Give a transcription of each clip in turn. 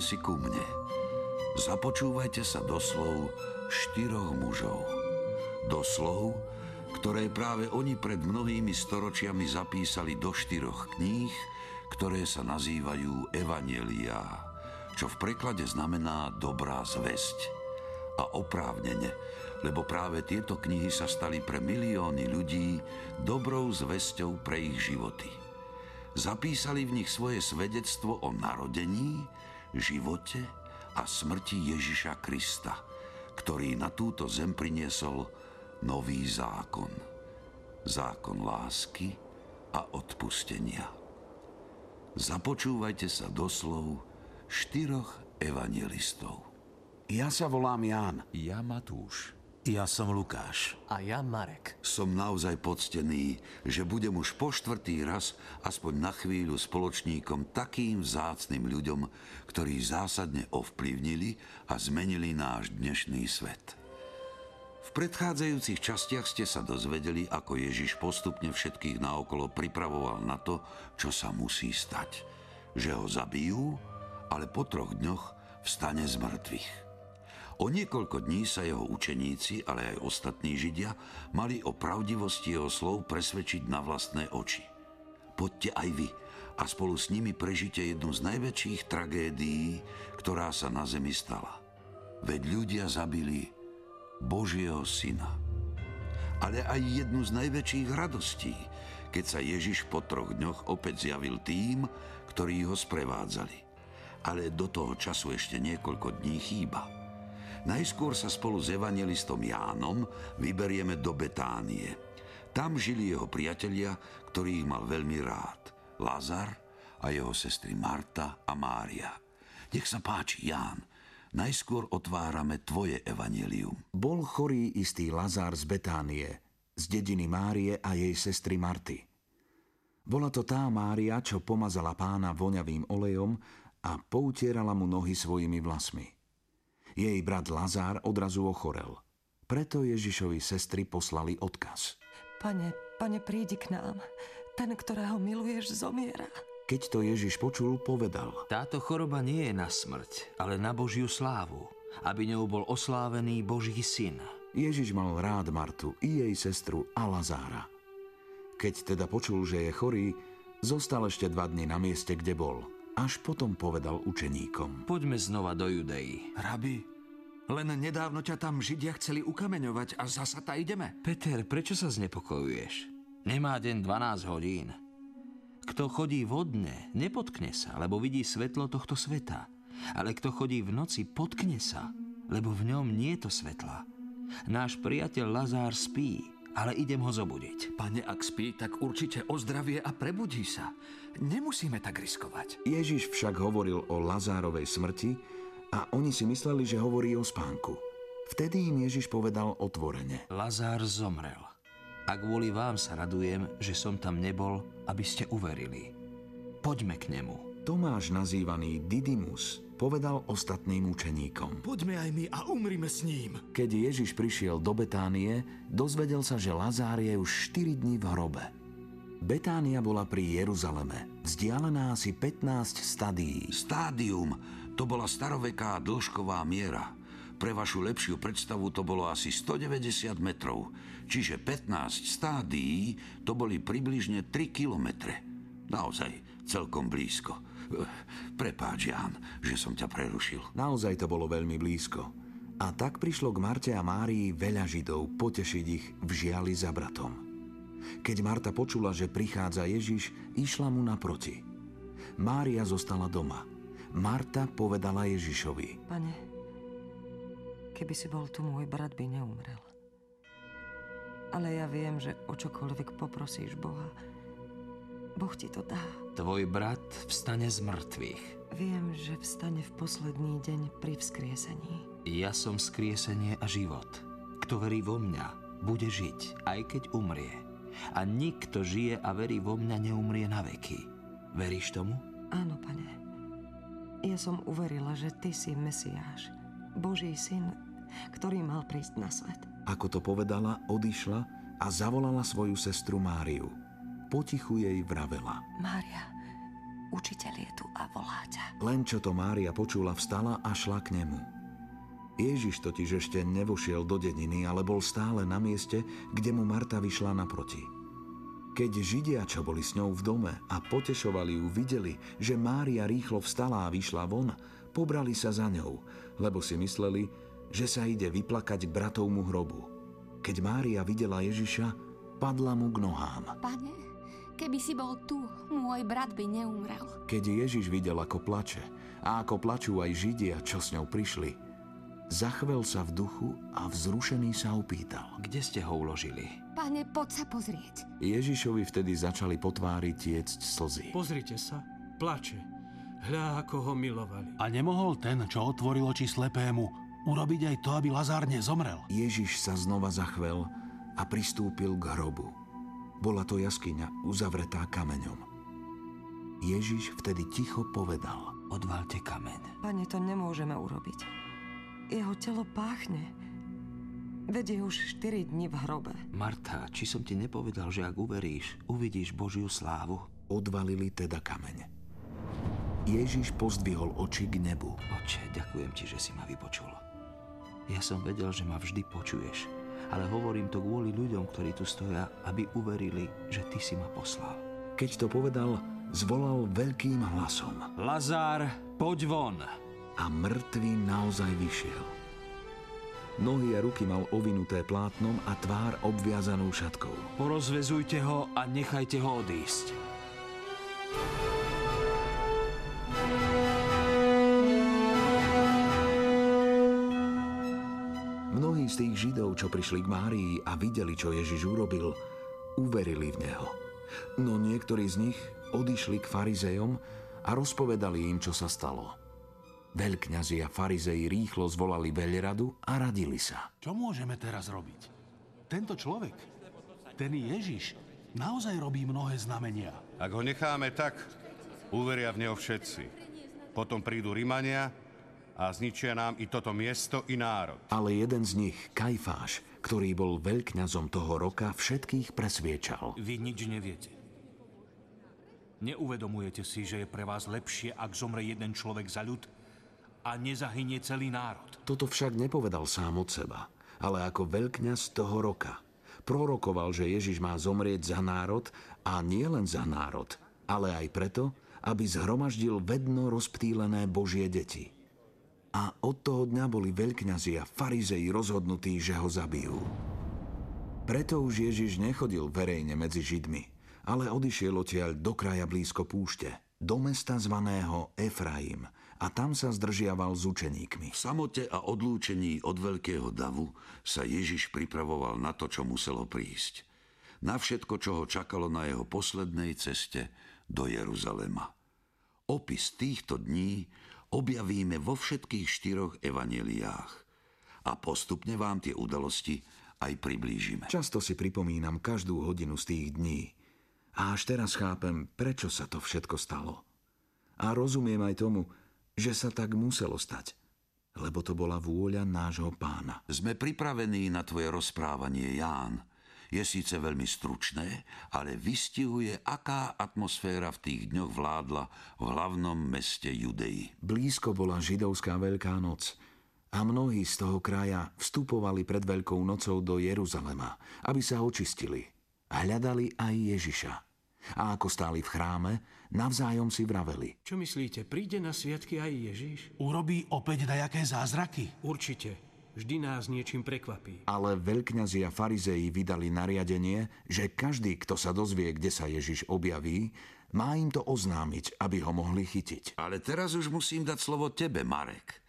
sadnite si ku mne. Započúvajte sa do slov štyroch mužov. Do slov, ktoré práve oni pred mnohými storočiami zapísali do štyroch kníh, ktoré sa nazývajú Evanielia, čo v preklade znamená dobrá zväzť. A oprávnene, lebo práve tieto knihy sa stali pre milióny ľudí dobrou zväzťou pre ich životy. Zapísali v nich svoje svedectvo o narodení, živote a smrti Ježiša Krista, ktorý na túto zem priniesol nový zákon. Zákon lásky a odpustenia. Započúvajte sa do slov štyroch evangelistov. Ja sa volám Ján. Ja Matúš. Ja som Lukáš. A ja Marek. Som naozaj poctený, že budem už po štvrtý raz aspoň na chvíľu spoločníkom takým vzácným ľuďom, ktorí zásadne ovplyvnili a zmenili náš dnešný svet. V predchádzajúcich častiach ste sa dozvedeli, ako Ježiš postupne všetkých naokolo pripravoval na to, čo sa musí stať. Že ho zabijú, ale po troch dňoch vstane z mŕtvych. O niekoľko dní sa jeho učeníci, ale aj ostatní Židia, mali o pravdivosti jeho slov presvedčiť na vlastné oči. Poďte aj vy a spolu s nimi prežite jednu z najväčších tragédií, ktorá sa na zemi stala. Veď ľudia zabili Božieho syna. Ale aj jednu z najväčších radostí, keď sa Ježiš po troch dňoch opäť zjavil tým, ktorí ho sprevádzali. Ale do toho času ešte niekoľko dní chýba. Najskôr sa spolu s evangelistom Jánom vyberieme do Betánie. Tam žili jeho priatelia, ktorých mal veľmi rád. Lazar a jeho sestry Marta a Mária. Nech sa páči, Ján, najskôr otvárame tvoje evanelium. Bol chorý istý Lazár z Betánie, z dediny Márie a jej sestry Marty. Bola to tá Mária, čo pomazala pána voňavým olejom a poutierala mu nohy svojimi vlasmi. Jej brat Lazár odrazu ochorel. Preto Ježišovi sestry poslali odkaz. Pane, pane, prídi k nám. Ten, ktorého miluješ, zomiera. Keď to Ježiš počul, povedal. Táto choroba nie je na smrť, ale na Božiu slávu, aby ňou bol oslávený Boží syn. Ježiš mal rád Martu i jej sestru a Lazára. Keď teda počul, že je chorý, zostal ešte dva dny na mieste, kde bol – až potom povedal učeníkom. Poďme znova do Judei. Rabi, len nedávno ťa tam Židia chceli ukameňovať a zasa ta ideme. Peter, prečo sa znepokojuješ? Nemá deň 12 hodín. Kto chodí vodne, nepotkne sa, lebo vidí svetlo tohto sveta. Ale kto chodí v noci, potkne sa, lebo v ňom nie je to svetla. Náš priateľ Lazár spí, ale idem ho zobudiť. Pane, ak spí, tak určite ozdravie a prebudí sa. Nemusíme tak riskovať. Ježiš však hovoril o Lazárovej smrti a oni si mysleli, že hovorí o spánku. Vtedy im Ježiš povedal otvorene. Lazár zomrel. A kvôli vám sa radujem, že som tam nebol, aby ste uverili. Poďme k nemu. Tomáš nazývaný Didymus povedal ostatným učeníkom. Poďme aj my a umrime s ním. Keď Ježiš prišiel do Betánie, dozvedel sa, že Lazár je už 4 dní v hrobe. Betánia bola pri Jeruzaleme, vzdialená asi 15 stadií. Stádium, to bola staroveká dĺžková miera. Pre vašu lepšiu predstavu to bolo asi 190 metrov, čiže 15 stádií to boli približne 3 kilometre. Naozaj celkom blízko. Prepáč, Jan, že som ťa prerušil. Naozaj to bolo veľmi blízko. A tak prišlo k Marte a Márii veľa Židov potešiť ich v žiali za bratom. Keď Marta počula, že prichádza Ježiš, išla mu naproti. Mária zostala doma. Marta povedala Ježišovi. Pane, keby si bol tu, môj brat by neumrel. Ale ja viem, že o čokoľvek poprosíš Boha, Boh ti to dá. Tvoj brat vstane z mŕtvych. Viem, že vstane v posledný deň pri vzkriesení. Ja som vzkriesenie a život. Kto verí vo mňa, bude žiť, aj keď umrie. A nikto žije a verí vo mňa, neumrie na veky. Veríš tomu? Áno, pane. Ja som uverila, že ty si Mesiáš, Boží syn, ktorý mal prísť na svet. Ako to povedala, odišla a zavolala svoju sestru Máriu potichu jej vravela. Mária, učiteľ je tu a volá ťa. Len čo to Mária počula, vstala a šla k nemu. Ježiš totiž ešte nevošiel do dediny, ale bol stále na mieste, kde mu Marta vyšla naproti. Keď Židia, čo boli s ňou v dome a potešovali ju, videli, že Mária rýchlo vstala a vyšla von, pobrali sa za ňou, lebo si mysleli, že sa ide vyplakať k bratovmu hrobu. Keď Mária videla Ježiša, padla mu k nohám. Pane, keby si bol tu, môj brat by neumrel. Keď Ježiš videl, ako plače a ako plačú aj Židia, čo s ňou prišli, zachvel sa v duchu a vzrušený sa opýtal. Kde ste ho uložili? Pane, poď sa pozrieť. Ježišovi vtedy začali po tvári tiecť slzy. Pozrite sa, plače. Hľa, ako ho milovali. A nemohol ten, čo otvoril oči slepému, urobiť aj to, aby Lazár nezomrel? Ježiš sa znova zachvel a pristúpil k hrobu. Bola to jaskyňa uzavretá kameňom. Ježiš vtedy ticho povedal. Odvalte kameň. Pane, to nemôžeme urobiť. Jeho telo páchne. Veď je už 4 dní v hrobe. Marta, či som ti nepovedal, že ak uveríš, uvidíš Božiu slávu? Odvalili teda kameň. Ježiš pozdvihol oči k nebu. Oče, ďakujem ti, že si ma vypočul. Ja som vedel, že ma vždy počuješ, ale hovorím to kvôli ľuďom, ktorí tu stoja, aby uverili, že ty si ma poslal. Keď to povedal, zvolal veľkým hlasom Lazár, poď von! a mŕtvý naozaj vyšiel. Nohy a ruky mal ovinuté plátnom a tvár obviazanú šatkou. Porozvezujte ho a nechajte ho odísť. Tých Židov, čo prišli k Márii a videli, čo Ježiš urobil, uverili v Neho. No niektorí z nich odišli k farizejom a rozpovedali im, čo sa stalo. Veľkňazi a farizei rýchlo zvolali veľradu a radili sa. Čo môžeme teraz robiť? Tento človek, ten Ježiš, naozaj robí mnohé znamenia. Ak ho necháme tak, uveria v neho všetci. Potom prídu Rimania a zničia nám i toto miesto, i národ. Ale jeden z nich, Kajfáš, ktorý bol veľkňazom toho roka, všetkých presviečal. Vy nič neviete. Neuvedomujete si, že je pre vás lepšie, ak zomre jeden človek za ľud a nezahynie celý národ. Toto však nepovedal sám od seba, ale ako veľkňaz toho roka. Prorokoval, že Ježiš má zomrieť za národ a nie len za národ, ale aj preto, aby zhromaždil vedno rozptýlené Božie deti. A od toho dňa boli veľkňazi a farizei rozhodnutí, že ho zabijú. Preto už Ježiš nechodil verejne medzi Židmi, ale odišiel odtiaľ do kraja blízko púšte, do mesta zvaného Efraim a tam sa zdržiaval s učeníkmi. V samote a odlúčení od veľkého davu sa Ježiš pripravoval na to, čo muselo prísť. Na všetko, čo ho čakalo na jeho poslednej ceste do Jeruzalema. Opis týchto dní objavíme vo všetkých štyroch evaneliách a postupne vám tie udalosti aj priblížime. Často si pripomínam každú hodinu z tých dní. A až teraz chápem, prečo sa to všetko stalo. A rozumiem aj tomu, že sa tak muselo stať. Lebo to bola vôľa nášho pána. Sme pripravení na tvoje rozprávanie, Ján. Je síce veľmi stručné, ale vystihuje, aká atmosféra v tých dňoch vládla v hlavnom meste Judei. Blízko bola židovská Veľká noc a mnohí z toho kraja vstupovali pred Veľkou nocou do Jeruzalema, aby sa očistili. Hľadali aj Ježiša. A ako stáli v chráme, navzájom si vraveli. Čo myslíte, príde na sviatky aj Ježiš? Urobí opäť dajaké zázraky? Určite. Vždy nás niečím prekvapí. Ale veľkňazi a farizei vydali nariadenie, že každý, kto sa dozvie, kde sa Ježiš objaví, má im to oznámiť, aby ho mohli chytiť. Ale teraz už musím dať slovo tebe, Marek.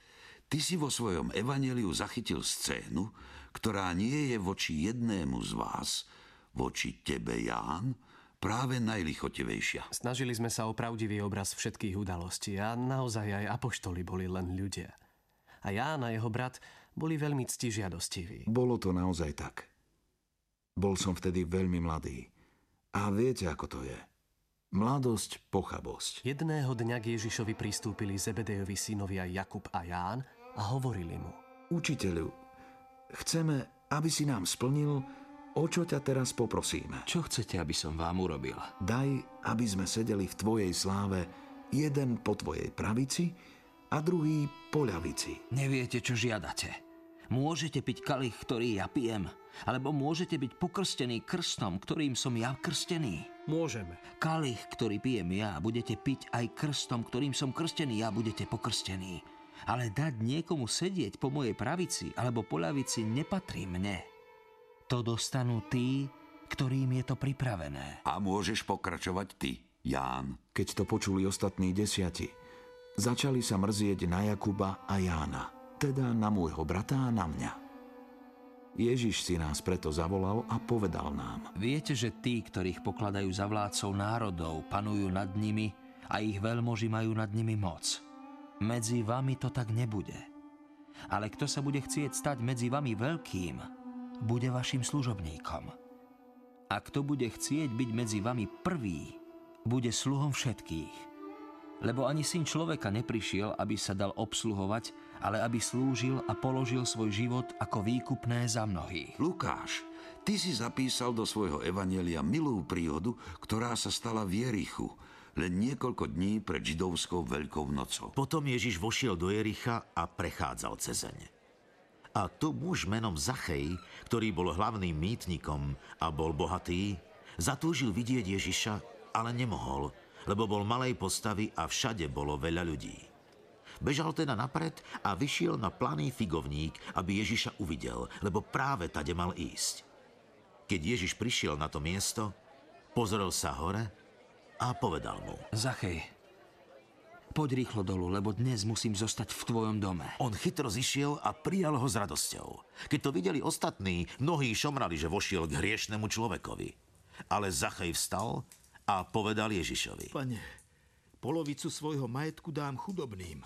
Ty si vo svojom evaneliu zachytil scénu, ktorá nie je voči jednému z vás, voči tebe, Ján, práve najlichotivejšia. Snažili sme sa o pravdivý obraz všetkých udalostí a naozaj aj apoštoli boli len ľudia. A Ján a jeho brat boli veľmi ctižiadostiví. Bolo to naozaj tak. Bol som vtedy veľmi mladý. A viete, ako to je. Mladosť, pochabosť. Jedného dňa k Ježišovi pristúpili Zebedejovi synovia Jakub a Ján a hovorili mu. Učiteľu, chceme, aby si nám splnil, o čo ťa teraz poprosíme. Čo chcete, aby som vám urobil? Daj, aby sme sedeli v Tvojej sláve, Jeden po tvojej pravici a druhý po ľavici. Neviete, čo žiadate. Môžete piť kalich, ktorý ja pijem, alebo môžete byť pokrstení krstom, ktorým som ja krstený. Môžeme. Kalich, ktorý pijem ja, budete piť aj krstom, ktorým som krstený, ja budete pokrstení. Ale dať niekomu sedieť po mojej pravici alebo po ľavici nepatrí mne. To dostanú tí, ktorým je to pripravené. A môžeš pokračovať ty, Ján. Keď to počuli ostatní desiati, začali sa mrzieť na Jakuba a Jána, teda na môjho brata a na mňa. Ježiš si nás preto zavolal a povedal nám. Viete, že tí, ktorých pokladajú za vládcov národov, panujú nad nimi a ich veľmoži majú nad nimi moc. Medzi vami to tak nebude. Ale kto sa bude chcieť stať medzi vami veľkým, bude vašim služobníkom. A kto bude chcieť byť medzi vami prvý, bude sluhom všetkých. Lebo ani syn človeka neprišiel, aby sa dal obsluhovať, ale aby slúžil a položil svoj život ako výkupné za mnohých. Lukáš, ty si zapísal do svojho evanelia milú príhodu, ktorá sa stala v Jerichu, len niekoľko dní pred židovskou veľkou nocou. Potom Ježiš vošiel do Jericha a prechádzal cezeň. A tu muž menom Zachej, ktorý bol hlavným mýtnikom a bol bohatý, zatúžil vidieť Ježiša, ale nemohol, lebo bol malej postavy a všade bolo veľa ľudí. Bežal teda napred a vyšiel na planý figovník, aby Ježiša uvidel, lebo práve tade mal ísť. Keď Ježiš prišiel na to miesto, pozrel sa hore a povedal mu. Zachej, poď rýchlo dolu, lebo dnes musím zostať v tvojom dome. On chytro zišiel a prijal ho s radosťou. Keď to videli ostatní, mnohí šomrali, že vošiel k hriešnemu človekovi. Ale Zachej vstal a povedal Ježišovi. Pane, polovicu svojho majetku dám chudobným.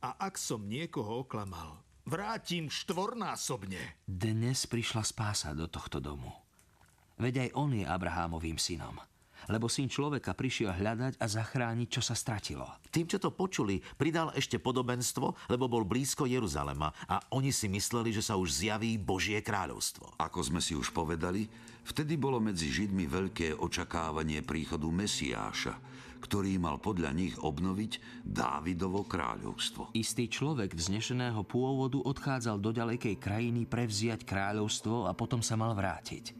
A ak som niekoho oklamal, vrátim štvornásobne. Dnes prišla spása do tohto domu. Veď aj on je Abrahámovým synom. Lebo syn človeka prišiel hľadať a zachrániť, čo sa stratilo. Tým, čo to počuli, pridal ešte podobenstvo, lebo bol blízko Jeruzalema a oni si mysleli, že sa už zjaví Božie kráľovstvo. Ako sme si už povedali, vtedy bolo medzi Židmi veľké očakávanie príchodu Mesiáša, ktorý mal podľa nich obnoviť Dávidovo kráľovstvo. Istý človek vznešeného pôvodu odchádzal do ďalekej krajiny prevziať kráľovstvo a potom sa mal vrátiť.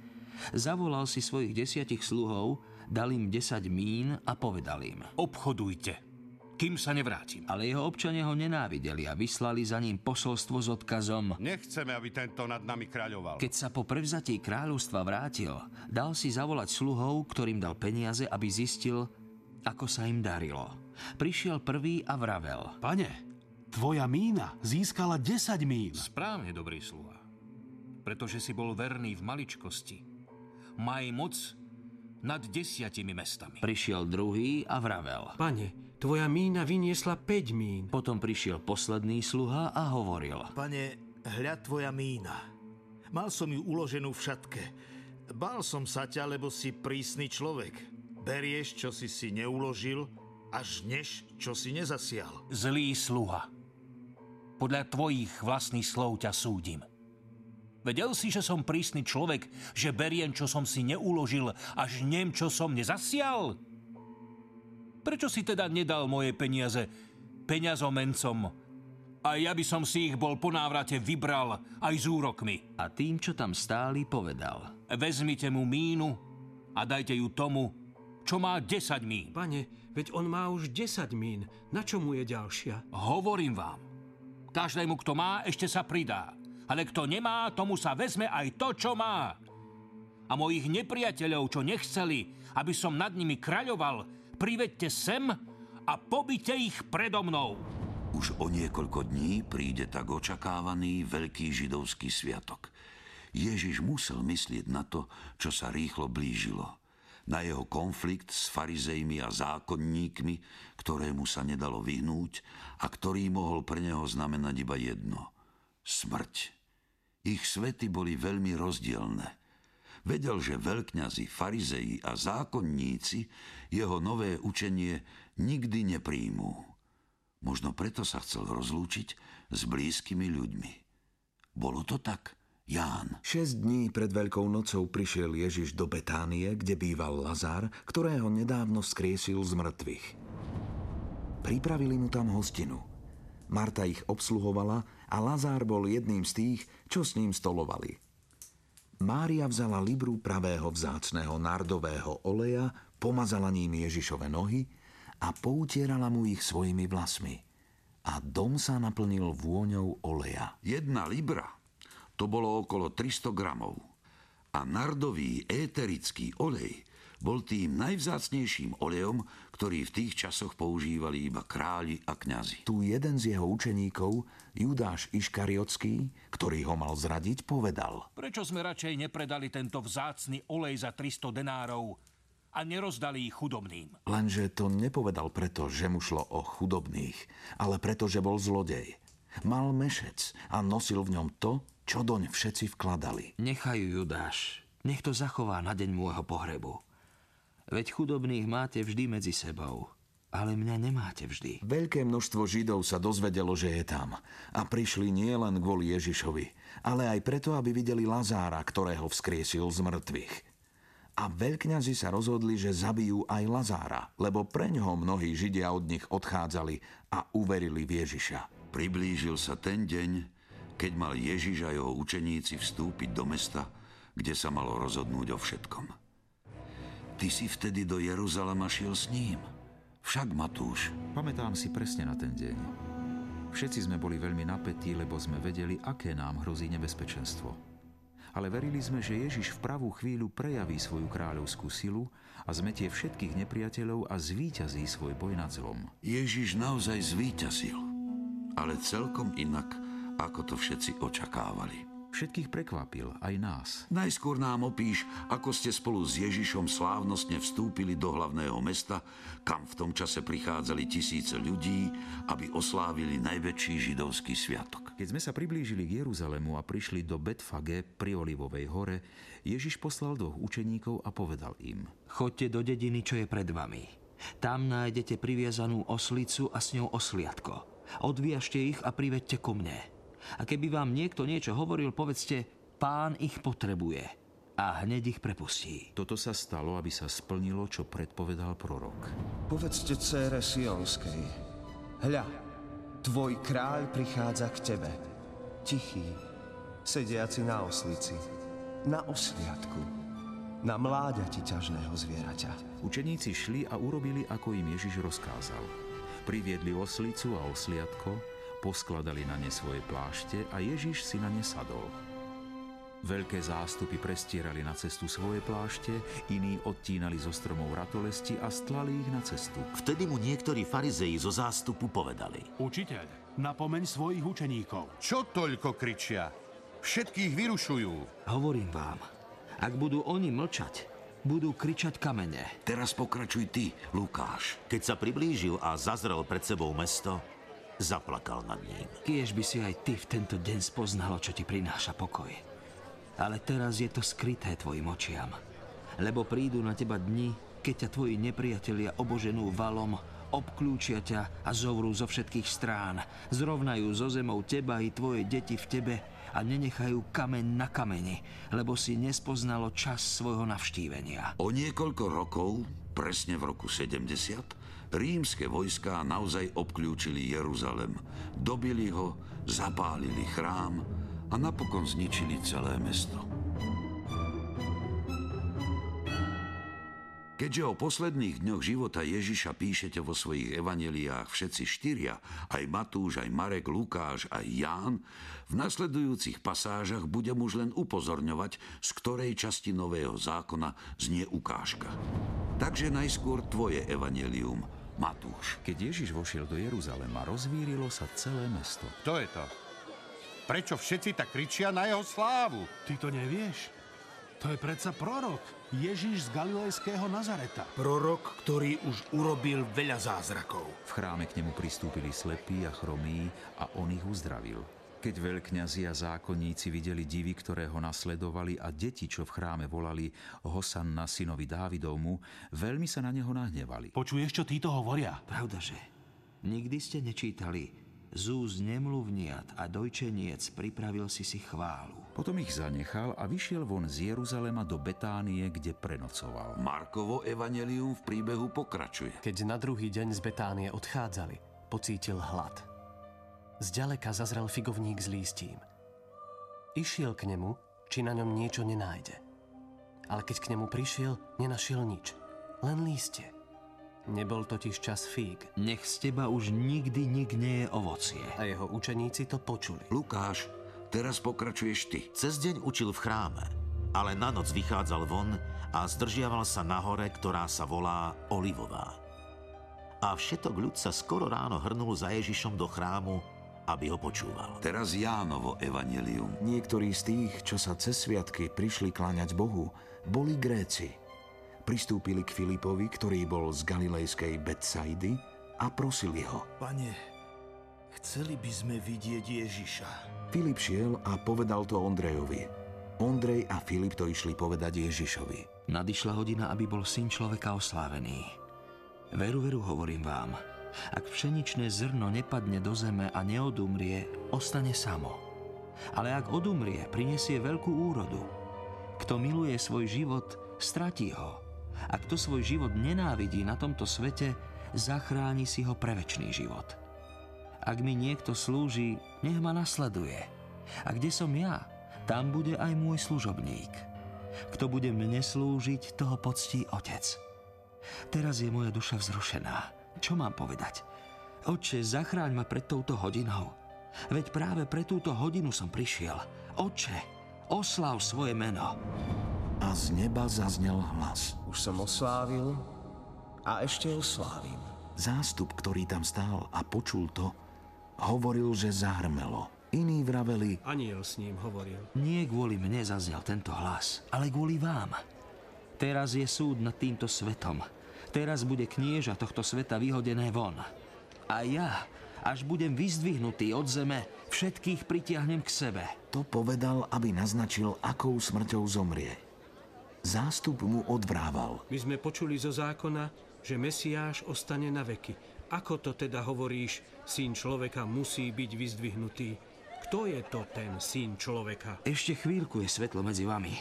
Zavolal si svojich desiatich sluhov, dal im 10 mín a povedal im. Obchodujte, kým sa nevrátim. Ale jeho občania ho nenávideli a vyslali za ním posolstvo s odkazom. Nechceme, aby tento nad nami kráľoval. Keď sa po prevzatí kráľovstva vrátil, dal si zavolať sluhov, ktorým dal peniaze, aby zistil, ako sa im darilo. Prišiel prvý a vravel. Pane, tvoja mína získala 10 mín. Správne, dobrý sluha. Pretože si bol verný v maličkosti. Maj moc nad desiatimi mestami. Prišiel druhý a vravel. Pane, tvoja mína vyniesla 5 mín. Potom prišiel posledný sluha a hovoril. Pane, hľad tvoja mína. Mal som ju uloženú v šatke. Bál som sa ťa, lebo si prísny človek. Berieš, čo si si neuložil, až než, čo si nezasial. Zlý sluha. Podľa tvojich vlastných slov ťa súdim. Vedel si, že som prísny človek, že beriem, čo som si neuložil, až nem, čo som nezasial? Prečo si teda nedal moje peniaze peňazomencom? A ja by som si ich bol po návrate vybral aj s úrokmi. A tým, čo tam stáli, povedal. Vezmite mu mínu a dajte ju tomu, čo má 10 mín. Pane, veď on má už 10 mín. Na čo mu je ďalšia? Hovorím vám. Každému, kto má, ešte sa pridá. Ale kto nemá, tomu sa vezme aj to, čo má. A mojich nepriateľov, čo nechceli, aby som nad nimi kráľoval, privedte sem a pobite ich predo mnou. Už o niekoľko dní príde tak očakávaný veľký židovský sviatok. Ježiš musel myslieť na to, čo sa rýchlo blížilo. Na jeho konflikt s farizejmi a zákonníkmi, ktorému sa nedalo vyhnúť a ktorý mohol pre neho znamenať iba jedno – smrť. Ich svety boli veľmi rozdielne. Vedel, že veľkňazi, farizeji a zákonníci jeho nové učenie nikdy nepríjmú. Možno preto sa chcel rozlúčiť s blízkymi ľuďmi. Bolo to tak, Ján. Šesť dní pred Veľkou nocou prišiel Ježiš do Betánie, kde býval Lazár, ktorého nedávno skriesil z mŕtvych. Pripravili mu tam hostinu. Marta ich obsluhovala a Lazár bol jedným z tých, čo s ním stolovali. Mária vzala libru pravého vzácného nardového oleja, pomazala ním Ježišove nohy a poutierala mu ich svojimi vlasmi. A dom sa naplnil vôňou oleja. Jedna libra, to bolo okolo 300 gramov. A nardový éterický olej bol tým najvzácnejším olejom, ktorý v tých časoch používali iba králi a kňazi. Tu jeden z jeho učeníkov, Judáš Iškariotský, ktorý ho mal zradiť, povedal. Prečo sme radšej nepredali tento vzácny olej za 300 denárov a nerozdali ich chudobným? Lenže to nepovedal preto, že mu šlo o chudobných, ale preto, že bol zlodej. Mal mešec a nosil v ňom to, čo doň všetci vkladali. Nechajú Judáš, nech to zachová na deň môjho pohrebu. Veď chudobných máte vždy medzi sebou, ale mňa nemáte vždy. Veľké množstvo Židov sa dozvedelo, že je tam a prišli nie len kvôli Ježišovi, ale aj preto, aby videli Lazára, ktorého vzkriesil z mŕtvych. A veľkňazi sa rozhodli, že zabijú aj Lazára, lebo pre ňoho mnohí Židia od nich odchádzali a uverili v Ježiša. Priblížil sa ten deň, keď mal Ježiš a jeho učeníci vstúpiť do mesta, kde sa malo rozhodnúť o všetkom. Ty si vtedy do Jeruzalema šiel s ním. Však, Matúš. Pamätám si presne na ten deň. Všetci sme boli veľmi napätí, lebo sme vedeli, aké nám hrozí nebezpečenstvo. Ale verili sme, že Ježiš v pravú chvíľu prejaví svoju kráľovskú silu a zmetie všetkých nepriateľov a zvíťazí svoj boj nad zlom. Ježiš naozaj zvíťazil, ale celkom inak, ako to všetci očakávali. Všetkých prekvapil, aj nás. Najskôr nám opíš, ako ste spolu s Ježišom slávnostne vstúpili do hlavného mesta, kam v tom čase prichádzali tisíce ľudí, aby oslávili najväčší židovský sviatok. Keď sme sa priblížili k Jeruzalému a prišli do Betfage pri Olivovej hore, Ježiš poslal dvoch učeníkov a povedal im. Chodte do dediny, čo je pred vami. Tam nájdete priviazanú oslicu a s ňou osliadko. Odviažte ich a privedte ku mne. A keby vám niekto niečo hovoril, povedzte, pán ich potrebuje a hneď ich prepustí. Toto sa stalo, aby sa splnilo, čo predpovedal prorok. Povedzte cére Sionskej, hľa, tvoj kráľ prichádza k tebe, tichý, sediaci na oslici, na osliadku, na mláďati ťažného zvieraťa. Učeníci šli a urobili, ako im Ježiš rozkázal. Priviedli oslicu a osliadko, poskladali na ne svoje plášte a Ježiš si na ne sadol. Veľké zástupy prestierali na cestu svoje plášte, iní odtínali zo stromov ratolesti a stlali ich na cestu. Vtedy mu niektorí farizeji zo zástupu povedali. Učiteľ, napomeň svojich učeníkov. Čo toľko kričia? Všetkých vyrušujú. Hovorím vám, ak budú oni mlčať, budú kričať kamene. Teraz pokračuj ty, Lukáš. Keď sa priblížil a zazrel pred sebou mesto, zaplakal nad ním. Kiež by si aj ty v tento deň spoznalo, čo ti prináša pokoj. Ale teraz je to skryté tvojim očiam. Lebo prídu na teba dni, keď ťa tvoji nepriatelia oboženú valom, obklúčia ťa a zovrú zo všetkých strán. Zrovnajú zo zemou teba i tvoje deti v tebe a nenechajú kameň na kameni, lebo si nespoznalo čas svojho navštívenia. O niekoľko rokov, presne v roku 70, rímske vojská naozaj obklúčili Jeruzalem, dobili ho, zapálili chrám a napokon zničili celé mesto. Keďže o posledných dňoch života Ježiša píšete vo svojich evaneliách všetci štyria, aj Matúš, aj Marek, Lukáš, aj Ján, v nasledujúcich pasážach budem už len upozorňovať, z ktorej časti Nového zákona znie ukážka. Takže najskôr tvoje evanelium, Matúš. Keď Ježiš vošiel do Jeruzalema, rozvírilo sa celé mesto. To je to. Prečo všetci tak kričia na jeho slávu? Ty to nevieš? To je predsa prorok. Ježiš z Galilejského Nazareta. Prorok, ktorý už urobil veľa zázrakov. V chráme k nemu pristúpili slepí a chromí a on ich uzdravil. Keď veľkňazi a zákonníci videli divy, ktoré ho nasledovali a deti, čo v chráme volali Hosanna synovi Dávidovmu, veľmi sa na neho nahnevali. Počuješ, čo títo hovoria? Pravdaže, nikdy ste nečítali Z úst nemluvniat a dojčeniec pripravil si si chválu. Potom ich zanechal a vyšiel von z Jeruzalema do Betánie, kde prenocoval. Markovo evanelium v príbehu pokračuje. Keď na druhý deň z Betánie odchádzali, pocítil hlad. Zďaleka zazrel figovník s lístím. Išiel k nemu, či na ňom niečo nenájde. Ale keď k nemu prišiel, nenašiel nič. Len lístie. Nebol totiž čas fíg. Nech z teba už nikdy nik nie je ovocie. A jeho učeníci to počuli. Lukáš, teraz pokračuješ ty. Cez deň učil v chráme, ale na noc vychádzal von a zdržiaval sa na hore, ktorá sa volá Olivová. A všetok ľud sa skoro ráno hrnul za Ježišom do chrámu, aby ho počúval. Teraz Jánovo evanelium. Niektorí z tých, čo sa cez sviatky prišli kláňať Bohu, boli Gréci. Pristúpili k Filipovi, ktorý bol z galilejskej Betsaidy a prosili ho. Pane, chceli by sme vidieť Ježiša. Filip šiel a povedal to Ondrejovi. Ondrej a Filip to išli povedať Ježišovi. Nadišla hodina, aby bol syn človeka oslávený. Veru, veru, hovorím vám, ak pšeničné zrno nepadne do zeme a neodumrie, ostane samo. Ale ak odumrie, prinesie veľkú úrodu. Kto miluje svoj život, stratí ho. A kto svoj život nenávidí na tomto svete, zachráni si ho pre večný život. Ak mi niekto slúži, nech ma nasleduje. A kde som ja, tam bude aj môj služobník. Kto bude mne slúžiť, toho poctí Otec. Teraz je moja duša vzrušená. Čo mám povedať? Oče, zachráň ma pred touto hodinou. Veď práve pre túto hodinu som prišiel. Oče, oslav svoje meno. A z neba zaznel hlas. Už som oslávil a ešte oslávim. Zástup, ktorý tam stál a počul to, hovoril, že zahrmelo. Iní vraveli, Aniel s ním hovoril. Nie kvôli mne zaznel tento hlas, ale kvôli vám. Teraz je súd nad týmto svetom. Teraz bude knieža tohto sveta vyhodené von. A ja, až budem vyzdvihnutý od zeme, všetkých pritiahnem k sebe. To povedal, aby naznačil, akou smrťou zomrie. Zástup mu odvrával. My sme počuli zo zákona, že Mesiáš ostane na veky. Ako to teda hovoríš, syn človeka musí byť vyzdvihnutý? Kto je to ten syn človeka? Ešte chvíľku je svetlo medzi vami.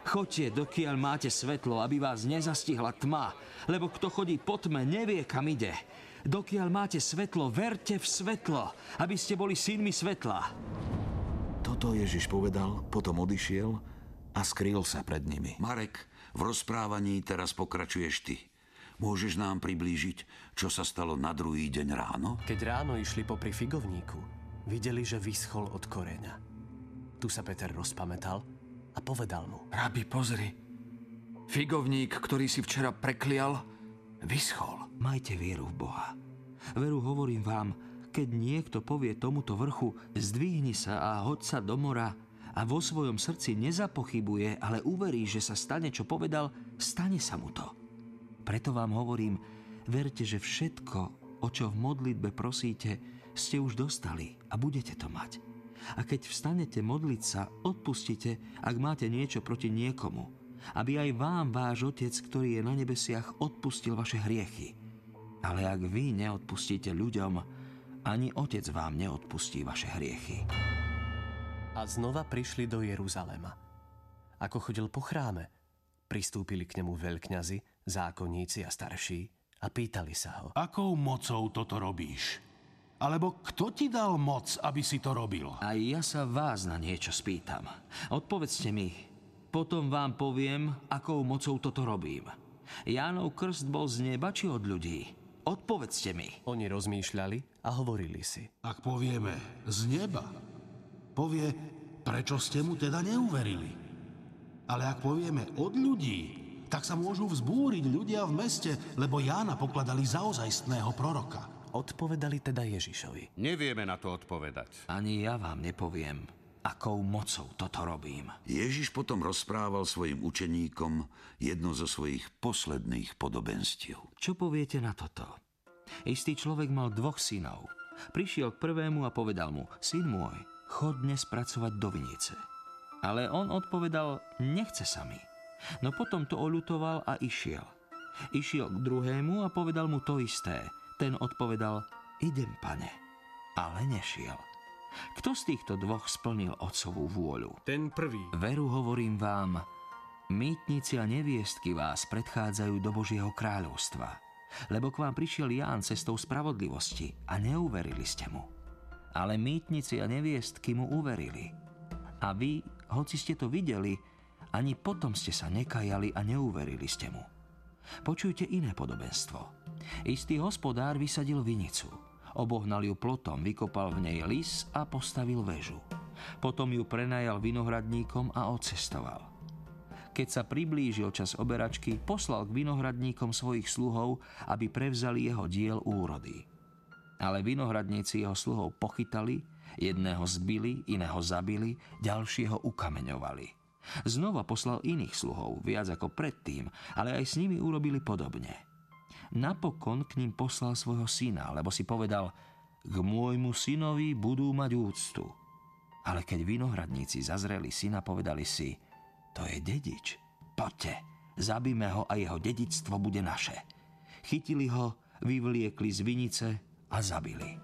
Choďte, dokiaľ máte svetlo, aby vás nezastihla tma, lebo kto chodí po tme, nevie, kam ide. Dokiaľ máte svetlo, verte v svetlo, aby ste boli synmi svetla. Toto Ježiš povedal, potom odišiel a skrýl sa pred nimi. Marek, v rozprávaní teraz pokračuješ ty. Môžeš nám priblížiť, čo sa stalo na druhý deň ráno? Keď ráno išli popri figovníku, videli, že vyschol od koreňa. Tu sa Peter rozpamätal a povedal mu. Rabi, pozri. Figovník, ktorý si včera preklial, vyschol. Majte vieru v Boha. Veru hovorím vám, keď niekto povie tomuto vrchu, zdvihni sa a hoď sa do mora a vo svojom srdci nezapochybuje, ale uverí, že sa stane, čo povedal, stane sa mu to. Preto vám hovorím, verte, že všetko, o čo v modlitbe prosíte, ste už dostali a budete to mať. A keď vstanete modliť sa, odpustite, ak máte niečo proti niekomu, aby aj vám váš Otec, ktorý je na nebesiach, odpustil vaše hriechy. Ale ak vy neodpustíte ľuďom, ani Otec vám neodpustí vaše hriechy. A znova prišli do Jeruzalema. Ako chodil po chráme, pristúpili k nemu veľkňazi, zákonníci a starší a pýtali sa ho. Akou mocou toto robíš? Alebo kto ti dal moc, aby si to robil? A ja sa vás na niečo spýtam. Odpovedzte mi, potom vám poviem, akou mocou toto robím. Jánov krst bol z neba či od ľudí? Odpovedzte mi. Oni rozmýšľali a hovorili si. Ak povieme z neba, povie, prečo ste mu teda neuverili. Ale ak povieme od ľudí, tak sa môžu vzbúriť ľudia v meste, lebo Jána pokladali za ozajstného proroka. Odpovedali teda Ježišovi. Nevieme na to odpovedať. Ani ja vám nepoviem, akou mocou toto robím. Ježiš potom rozprával svojim učeníkom jedno zo svojich posledných podobenstiev. Čo poviete na toto? Istý človek mal dvoch synov. Prišiel k prvému a povedal mu, syn môj, chod dnes pracovať do vinice. Ale on odpovedal, nechce sa mi. No potom to oľutoval a išiel. Išiel k druhému a povedal mu to isté. Ten odpovedal, idem, pane. ale nešiel. Kto z týchto dvoch splnil otcovú vôľu? Ten prvý. Veru hovorím vám, mýtnici a neviestky vás predchádzajú do Božieho kráľovstva. Lebo k vám prišiel Ján cestou spravodlivosti a neuverili ste mu. Ale mýtnici a neviestky mu uverili. A vy, hoci ste to videli, ani potom ste sa nekajali a neuverili ste mu. Počujte iné podobenstvo. Istý hospodár vysadil vinicu. Obohnal ju plotom, vykopal v nej lis a postavil väžu. Potom ju prenajal vinohradníkom a odcestoval. Keď sa priblížil čas oberačky, poslal k vinohradníkom svojich sluhov, aby prevzali jeho diel úrody. Ale vinohradníci jeho sluhov pochytali, jedného zbili, iného zabili, ďalšieho ukameňovali. Znova poslal iných sluhov, viac ako predtým, ale aj s nimi urobili podobne. Napokon k ním poslal svojho syna, lebo si povedal, k môjmu synovi budú mať úctu. Ale keď vinohradníci zazreli syna, povedali si, to je dedič, poďte, zabíme ho a jeho dedictvo bude naše. Chytili ho, vyvliekli z vinice a zabili.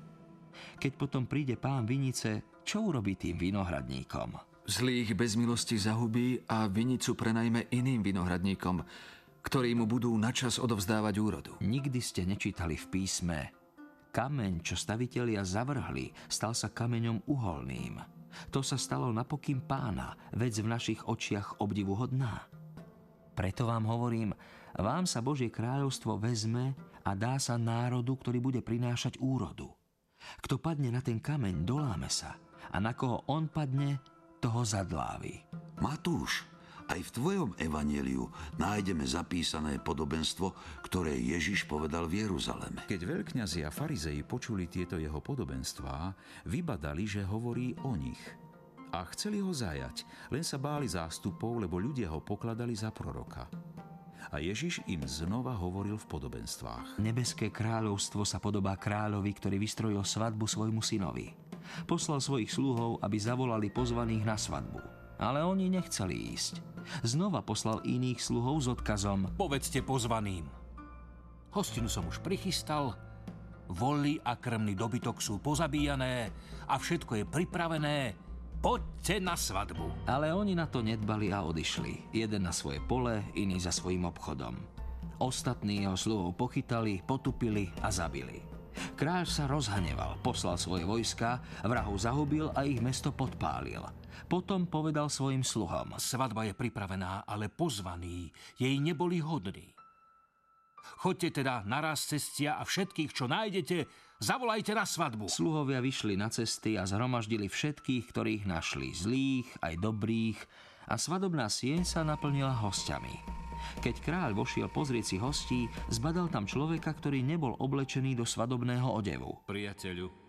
Keď potom príde pán vinice, čo urobí tým vinohradníkom? Zlých bez milosti zahubí a vinicu prenajme iným vinohradníkom, ktorí mu budú načas odovzdávať úrodu. Nikdy ste nečítali v písme Kameň, čo stavitelia zavrhli, stal sa kameňom uholným. To sa stalo napokým pána, vec v našich očiach obdivuhodná. Preto vám hovorím, vám sa Božie kráľovstvo vezme a dá sa národu, ktorý bude prinášať úrodu. Kto padne na ten kameň, doláme sa. A na koho on padne, toho zadlávi. Matúš, aj v tvojom evaneliu nájdeme zapísané podobenstvo, ktoré Ježiš povedal v Jeruzaleme. Keď veľkňazi a farizei počuli tieto jeho podobenstvá, vybadali, že hovorí o nich. A chceli ho zajať, len sa báli zástupov, lebo ľudia ho pokladali za proroka. A Ježiš im znova hovoril v podobenstvách. Nebeské kráľovstvo sa podobá kráľovi, ktorý vystrojil svadbu svojmu synovi. Poslal svojich sluhov, aby zavolali pozvaných na svadbu. Ale oni nechceli ísť. Znova poslal iných sluhov s odkazom Povedzte pozvaným. Hostinu som už prichystal, voly a krmný dobytok sú pozabíjané a všetko je pripravené. Poďte na svadbu. Ale oni na to nedbali a odišli. Jeden na svoje pole, iný za svojim obchodom. Ostatní jeho sluhov pochytali, potupili a zabili. Kráľ sa rozhneval, poslal svoje vojska, vrahov zahubil a ich mesto podpálil. Potom povedal svojim sluhom. Svadba je pripravená, ale pozvaní jej neboli hodní. Choďte teda naraz cestia a všetkých, čo nájdete, zavolajte na svadbu. Sluhovia vyšli na cesty a zhromaždili všetkých, ktorých našli, zlých aj dobrých, a svadobná sieň sa naplnila hostiami. Keď kráľ vošiel pozrieť si hostí, zbadal tam človeka, ktorý nebol oblečený do svadobného odevu. Priateľu,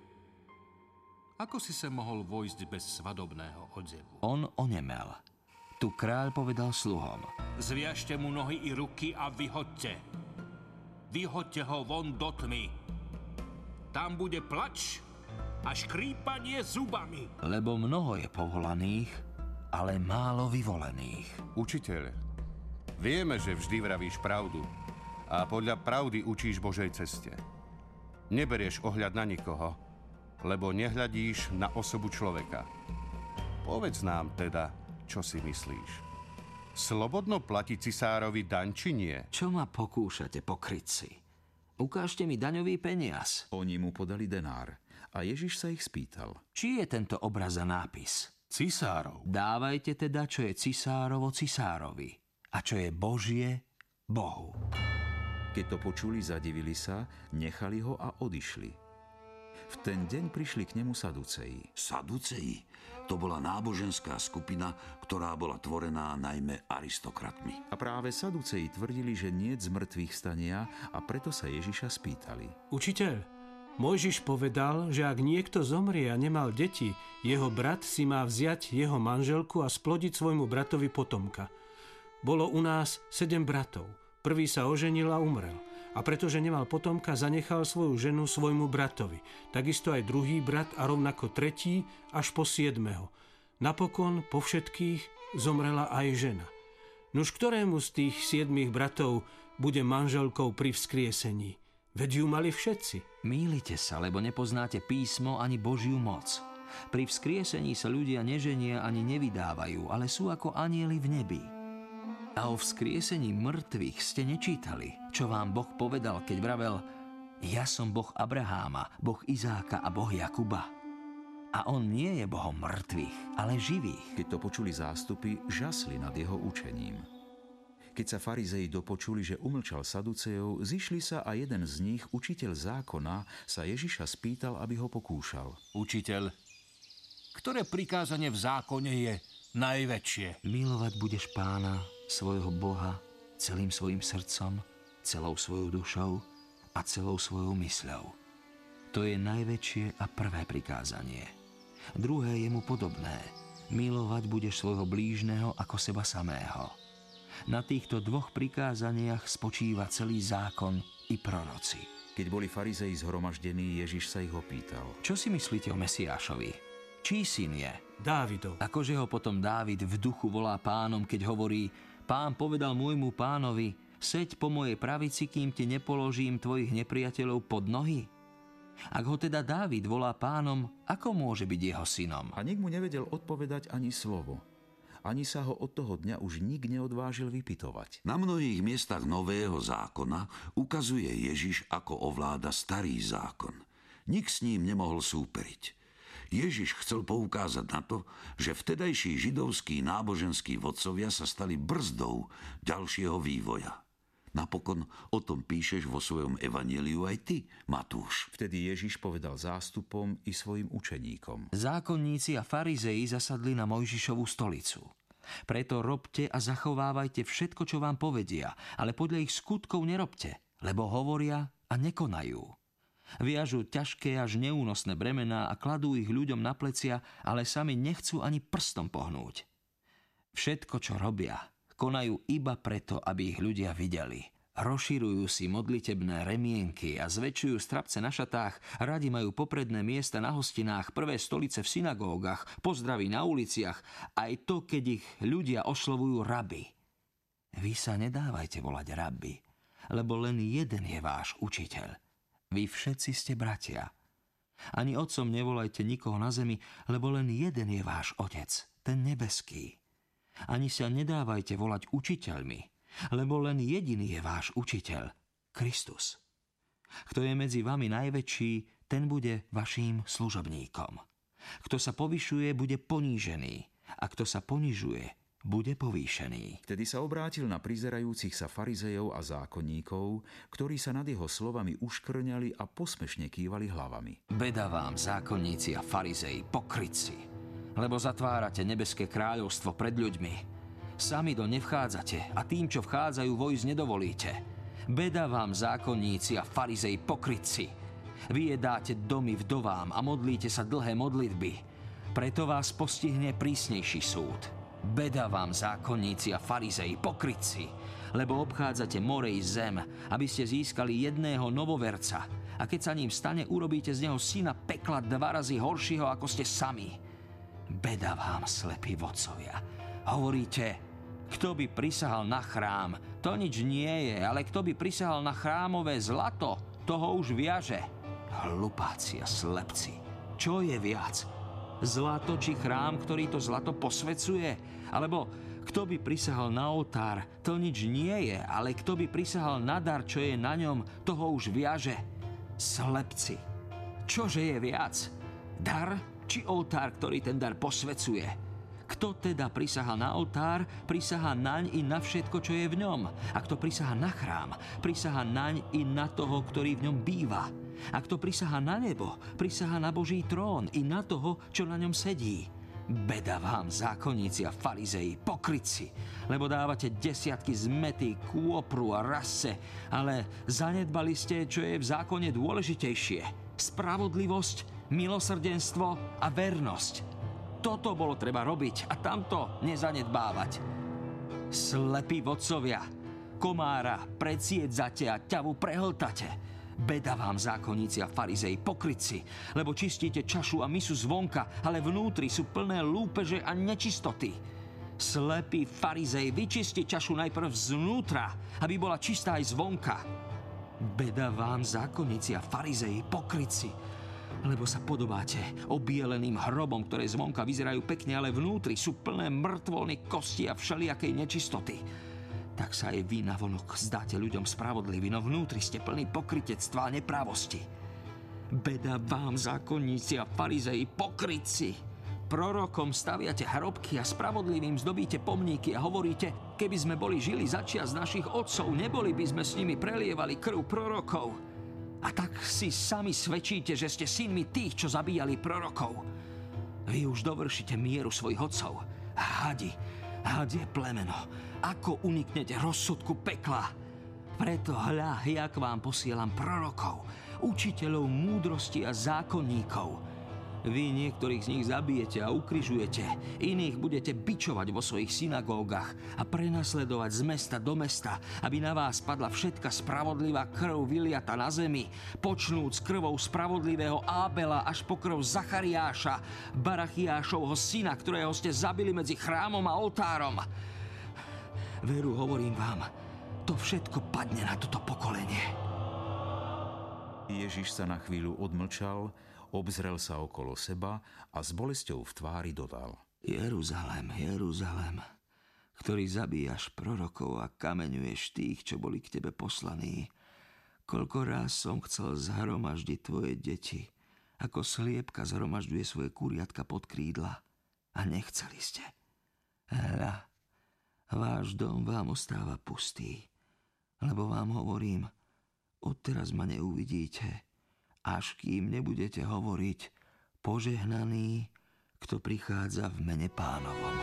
ako si sa mohol vojsť bez svadobného odevu? On onemel. Tu kráľ povedal sluhom. Zviažte mu nohy i ruky a vyhoďte. Vyhoďte ho von do tmy. Tam bude plač a škrípanie zubami. Lebo mnoho je povolaných, ale málo vyvolených. Učiteľ, vieme, že vždy vravíš pravdu a podľa pravdy učíš Božej ceste. Neberieš ohľad na nikoho, lebo nehľadíš na osobu človeka. Povedz nám teda, čo si myslíš. Slobodno platí cisárovi daň, či nie? Čo ma pokúšate, pokrytci? Ukážte mi daňový peniaz. Oni mu podali denár a Ježiš sa ich spýtal. Či je tento obraz a nápis? Cisárov. Dávajte teda, čo je cisárovo cisárovi a čo je Božie Bohu. Keď to počuli, zadivili sa, nechali ho a odišli. V ten deň prišli k nemu Saduceji. Saduceji? To bola náboženská skupina, ktorá bola tvorená najmä aristokratmi. A práve Saduceji tvrdili, že nie z mŕtvych stania a preto sa Ježiša spýtali. Učiteľ, Mojžiš povedal, že ak niekto zomrie a nemal deti, jeho brat si má vziať jeho manželku a splodiť svojmu bratovi potomka. Bolo u nás sedem bratov. Prvý sa oženil a umrel a pretože nemal potomka, zanechal svoju ženu svojmu bratovi. Takisto aj druhý brat a rovnako tretí až po siedmeho. Napokon po všetkých zomrela aj žena. Nuž ktorému z tých siedmých bratov bude manželkou pri vzkriesení? Veď ju mali všetci. Mýlite sa, lebo nepoznáte písmo ani Božiu moc. Pri vzkriesení sa ľudia neženia ani nevydávajú, ale sú ako anieli v nebi. A o vzkriesení mŕtvych ste nečítali, čo vám Boh povedal, keď vravel Ja som Boh Abraháma, Boh Izáka a Boh Jakuba. A on nie je Bohom mŕtvych, ale živých. Keď to počuli zástupy, žasli nad jeho učením. Keď sa farizei dopočuli, že umlčal Saducejov, zišli sa a jeden z nich, učiteľ zákona, sa Ježiša spýtal, aby ho pokúšal. Učiteľ, ktoré prikázanie v zákone je najväčšie? Milovať budeš pána, svojho Boha, celým svojim srdcom, celou svojou dušou a celou svojou mysľou. To je najväčšie a prvé prikázanie. Druhé je mu podobné. Milovať budeš svojho blížneho ako seba samého. Na týchto dvoch prikázaniach spočíva celý zákon i proroci. Keď boli farizei zhromaždení, Ježiš sa ich opýtal. Čo si myslíte o Mesiášovi? Čí syn je? Dávidov. Akože ho potom Dávid v duchu volá pánom, keď hovorí Pán povedal môjmu pánovi, seď po mojej pravici, kým ti nepoložím tvojich nepriateľov pod nohy? Ak ho teda Dávid volá pánom, ako môže byť jeho synom? A nik mu nevedel odpovedať ani slovo ani sa ho od toho dňa už nik neodvážil vypitovať. Na mnohých miestach Nového zákona ukazuje Ježiš, ako ovláda starý zákon. Nik s ním nemohol súperiť. Ježiš chcel poukázať na to, že vtedajší židovskí náboženskí vodcovia sa stali brzdou ďalšieho vývoja. Napokon o tom píšeš vo svojom evaneliu aj ty, Matúš. Vtedy Ježiš povedal zástupom i svojim učeníkom. Zákonníci a farizei zasadli na Mojžišovú stolicu. Preto robte a zachovávajte všetko, čo vám povedia, ale podľa ich skutkov nerobte, lebo hovoria a nekonajú. Viažu ťažké až neúnosné bremená a kladú ich ľuďom na plecia, ale sami nechcú ani prstom pohnúť. Všetko, čo robia, konajú iba preto, aby ich ľudia videli. Rozširujú si modlitebné remienky a zväčšujú strapce na šatách, radi majú popredné miesta na hostinách, prvé stolice v synagógach, pozdraví na uliciach, aj to, keď ich ľudia oslovujú raby. Vy sa nedávajte volať raby, lebo len jeden je váš učiteľ. Vy všetci ste bratia. Ani otcom nevolajte nikoho na zemi, lebo len jeden je váš otec, ten nebeský. Ani sa nedávajte volať učiteľmi, lebo len jediný je váš učiteľ, Kristus. Kto je medzi vami najväčší, ten bude vaším služobníkom. Kto sa povyšuje, bude ponížený, a kto sa ponižuje, bude povýšený. Vtedy sa obrátil na prizerajúcich sa farizejov a zákonníkov, ktorí sa nad jeho slovami uškrňali a posmešne kývali hlavami. Beda vám, zákonníci a farizeji, pokrytci, lebo zatvárate nebeské kráľovstvo pred ľuďmi, Sami do nevchádzate a tým, čo vchádzajú, vojsť nedovolíte. Beda vám, zákonníci a farizej pokrytci. Vy jedáte domy vdovám a modlíte sa dlhé modlitby. Preto vás postihne prísnejší súd. Beda vám, zákonníci a farizej pokrytci, lebo obchádzate morej zem, aby ste získali jedného novoverca. A keď sa ním stane, urobíte z neho syna pekla dva razy horšieho, ako ste sami. Beda vám, slepí vodcovia. Hovoríte, kto by prisahal na chrám, to nič nie je, ale kto by prisahal na chrámové zlato, toho už viaže. Hlupáci a slepci. Čo je viac? Zlato či chrám, ktorý to zlato posvecuje? Alebo kto by prisahal na oltár, to nič nie je, ale kto by prisahal na dar, čo je na ňom, toho už viaže. Slepci. Čože je viac? Dar či oltár, ktorý ten dar posvecuje? Kto teda prisaha na oltár, prisaha naň i na všetko, čo je v ňom. A kto prisaha na chrám, prisaha naň i na toho, ktorý v ňom býva. A kto prisaha na nebo, prisaha na Boží trón i na toho, čo na ňom sedí. Beda vám, zákonníci a farizei, pokryci, lebo dávate desiatky zmety, kôpru a rase, ale zanedbali ste, čo je v zákone dôležitejšie. Spravodlivosť, milosrdenstvo a vernosť toto bolo treba robiť a tamto nezanedbávať. Slepí vodcovia, komára predsiedzate a ťavu prehltate. Beda vám, zákonníci a farizej, pokryci, lebo čistíte čašu a misu zvonka, ale vnútri sú plné lúpeže a nečistoty. Slepý farizej, vyčisti čašu najprv znútra, aby bola čistá aj zvonka. Beda vám, zákonníci a farizei, pokryci, lebo sa podobáte obieleným hrobom, ktoré zvonka vyzerajú pekne, ale vnútri sú plné mŕtvolných kosti a všelijakej nečistoty. Tak sa aj vy navonok zdáte ľuďom spravodliví, no vnútri ste plní pokrytectva a neprávosti. Beda vám, zákonníci a farizei, pokryci! Prorokom staviate hrobky a spravodlivým zdobíte pomníky a hovoríte, keby sme boli žili začias našich otcov, neboli by sme s nimi prelievali krv prorokov. A tak si sami svedčíte, že ste synmi tých, čo zabíjali prorokov. Vy už dovršite mieru svojich otcov. Hadi, hadie plemeno, ako uniknete rozsudku pekla. Preto hľa, jak vám posielam prorokov, učiteľov múdrosti a zákonníkov, vy niektorých z nich zabijete a ukrižujete, iných budete bičovať vo svojich synagógach a prenasledovať z mesta do mesta, aby na vás padla všetka spravodlivá krv vyliata na zemi, počnúc krvou spravodlivého Ábela až po krv Zachariáša, Barachiášovho syna, ktorého ste zabili medzi chrámom a oltárom. Veru, hovorím vám, to všetko padne na toto pokolenie. Ježiš sa na chvíľu odmlčal, obzrel sa okolo seba a s bolesťou v tvári dodal. Jeruzalem, Jeruzalem, ktorý zabíjaš prorokov a kameňuješ tých, čo boli k tebe poslaní. Koľko raz som chcel zhromaždiť tvoje deti, ako sliepka zhromažďuje svoje kuriatka pod krídla. A nechceli ste. Hľa, váš dom vám ostáva pustý, lebo vám hovorím, odteraz ma neuvidíte, až kým nebudete hovoriť požehnaný, kto prichádza v mene pánovom.